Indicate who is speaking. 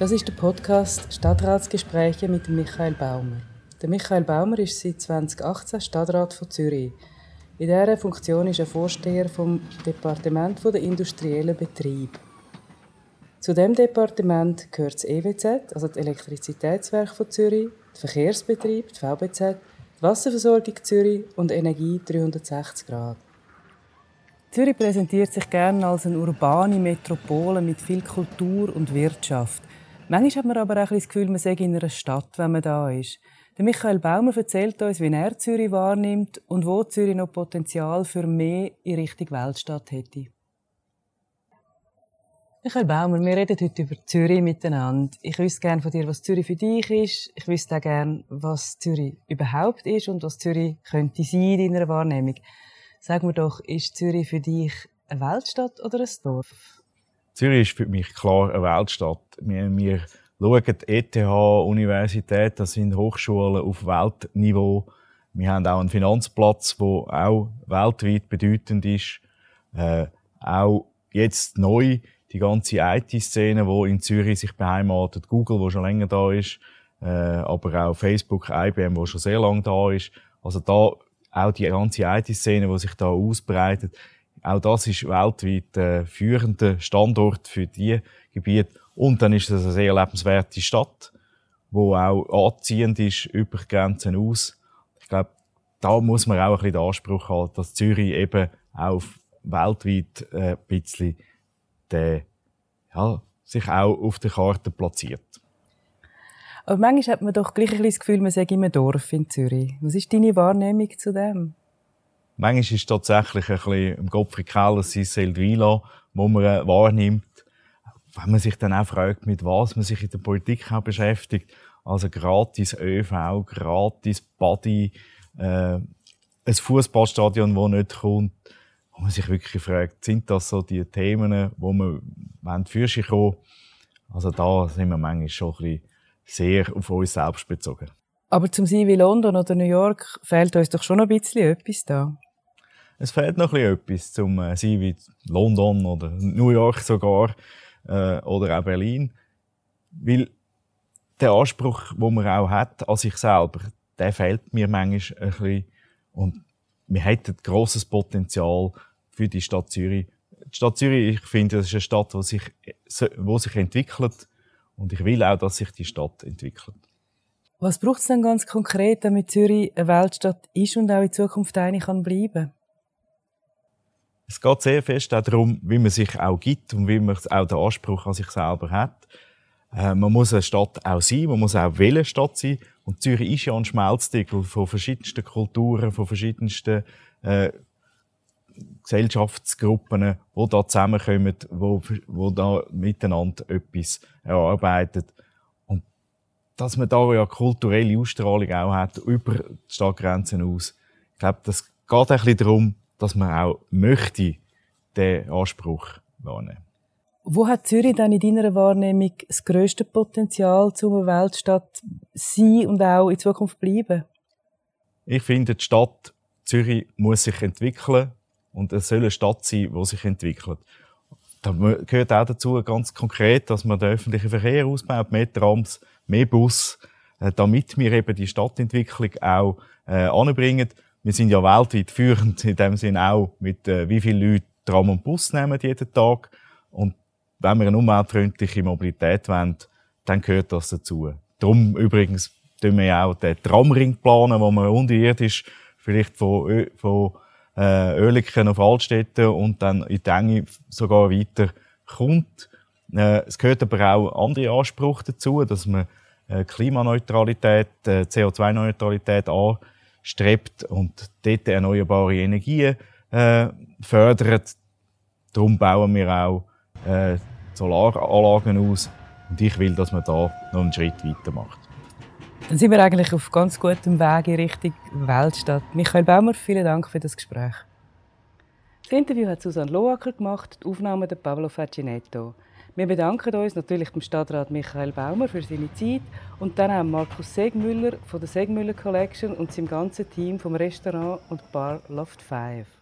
Speaker 1: Das ist der Podcast Stadtratsgespräche mit Michael Baumer. Der Michael Baumer ist seit 2018 Stadtrat von Zürich. In dieser Funktion ist er Vorsteher vom Departement der industriellen Betrieb. Zu dem Departement gehört das EWZ, also das Elektrizitätswerk von Zürich, der Verkehrsbetrieb, die VBZ, die Wasserversorgung Zürich und Energie 360 Grad. Zürich präsentiert sich gerne als eine urbane Metropole mit viel Kultur und Wirtschaft. Manchmal hat man aber auch das Gefühl, man sei in einer Stadt, wenn man da ist. Der Michael Baumer erzählt uns, wie er Zürich wahrnimmt und wo Zürich noch Potenzial für mehr in Richtung Weltstadt hätte. Michael Baumer, wir reden heute über Zürich miteinander. Ich wüsste gerne von dir, was Zürich für dich ist. Ich wüsste auch gerne, was Zürich überhaupt ist und was Zürich könnte sein in deiner Wahrnehmung. Sag mir doch, ist Zürich für dich eine Weltstadt oder ein Dorf?
Speaker 2: Zürich ist für mich klar eine Weltstadt. Wir, wir schauen ETH, Universität, das sind Hochschulen auf Weltniveau. Wir haben auch einen Finanzplatz, der auch weltweit bedeutend ist. Äh, auch jetzt neu die ganze IT-Szene, die in Zürich sich beheimatet, Google, wo schon länger da ist, äh, aber auch Facebook, IBM, wo schon sehr lange da ist. Also da auch die ganze IT-Szene, die sich da ausbreitet, auch das ist weltweit der führende Standort für die Gebiete. Und dann ist es eine sehr lebenswerte Stadt, wo auch anziehend ist über Grenzen aus. Ich glaube, da muss man auch ein bisschen den Anspruch haben, dass Zürich eben auch weltweit äh, ein bisschen der, ja, sich auch auf der Karte platziert.
Speaker 1: Aber manchmal hat man doch gleich ein bisschen das Gefühl, man sei immer Dorf in Zürich. Was ist deine Wahrnehmung zu dem?
Speaker 2: Manchmal ist es tatsächlich ein bisschen im Gottfried Keller sein Seldwyla, wo man wahrnimmt, wenn man sich dann auch fragt, mit was man sich in der Politik auch beschäftigt. Also gratis ÖV, gratis Body, äh, ein Fußballstadion, das nicht kommt. Wo man sich wirklich fragt, sind das so die Themen, wo man für sich kommen Also da sind wir manchmal schon ein bisschen sehr auf uns selbst bezogen.
Speaker 1: Aber zum sein wie London oder New York fehlt uns doch schon ein bisschen etwas da
Speaker 2: es fehlt noch etwas zum äh, sein wie London oder New York sogar äh, oder auch Berlin, weil der Anspruch, wo man auch hat an sich selber, der fehlt mir manchmal ein bisschen und wir hätten großes Potenzial für die Stadt Zürich. Die Stadt Zürich, ich finde, das ist eine Stadt, die sich, wo sich entwickelt und ich will auch, dass sich die Stadt entwickelt.
Speaker 1: Was braucht es denn ganz konkret, damit Zürich eine Weltstadt ist und auch in Zukunft eine kann bleiben?
Speaker 2: Es geht sehr fest auch darum, wie man sich auch gibt und wie man auch den Anspruch an sich selber hat. Äh, man muss eine Stadt auch sein, man muss auch eine Stadt sein. Und Zürich ist ja ein Schmelzdeckel von verschiedensten Kulturen, von verschiedensten äh, Gesellschaftsgruppen, die da zusammenkommen, wo, wo da miteinander etwas erarbeiten. Und dass man da ja kulturelle Ausstrahlung auch hat, über die Stadtgrenzen aus. Ich glaube, das geht ein bisschen darum, dass man auch möchte, den Anspruch wahrnehmen.
Speaker 1: Wo hat Zürich dann in deiner Wahrnehmung das grösste Potenzial, zum Weltstadt sein und auch in Zukunft bleiben?
Speaker 2: Ich finde, die Stadt Zürich muss sich entwickeln und es soll eine Stadt sein, die sich entwickelt. Da gehört auch dazu ganz konkret, dass man den öffentlichen Verkehr ausbaut, mehr Trams, mehr Bus, äh, damit wir eben die Stadtentwicklung auch äh, anbringen wir sind ja weltweit führend in dem Sinn auch mit, äh, wie viele Leute Tram und Bus nehmen jeden Tag. Und wenn wir eine umweltfreundliche Mobilität wollen, dann gehört das dazu. Darum übrigens tun wir ja auch den Tramring planen, wo man unterirdisch vielleicht von, Ö von äh, Oerlikon auf Altstädte und dann in die Enge sogar weiter kommt. Äh, es gehört aber auch andere Ansprüche dazu, dass man äh, Klimaneutralität, äh, CO2-Neutralität an strebt und dort erneuerbare Energien äh, fördert. Darum bauen wir auch äh, Solaranlagen aus. Und ich will, dass man da noch einen Schritt weiter macht.
Speaker 1: Dann sind wir eigentlich auf ganz gutem Weg in Richtung Weltstadt. Michael Baumer, vielen Dank für das Gespräch. Das Interview hat Susanne Loacker gemacht, die Aufnahme der Pablo Facinetto. Wir bedanken uns natürlich dem Stadtrat Michael Baumer für seine Zeit und dann auch Markus Segmüller von der Segmüller Collection und seinem ganzen Team vom Restaurant und Bar Loft 5.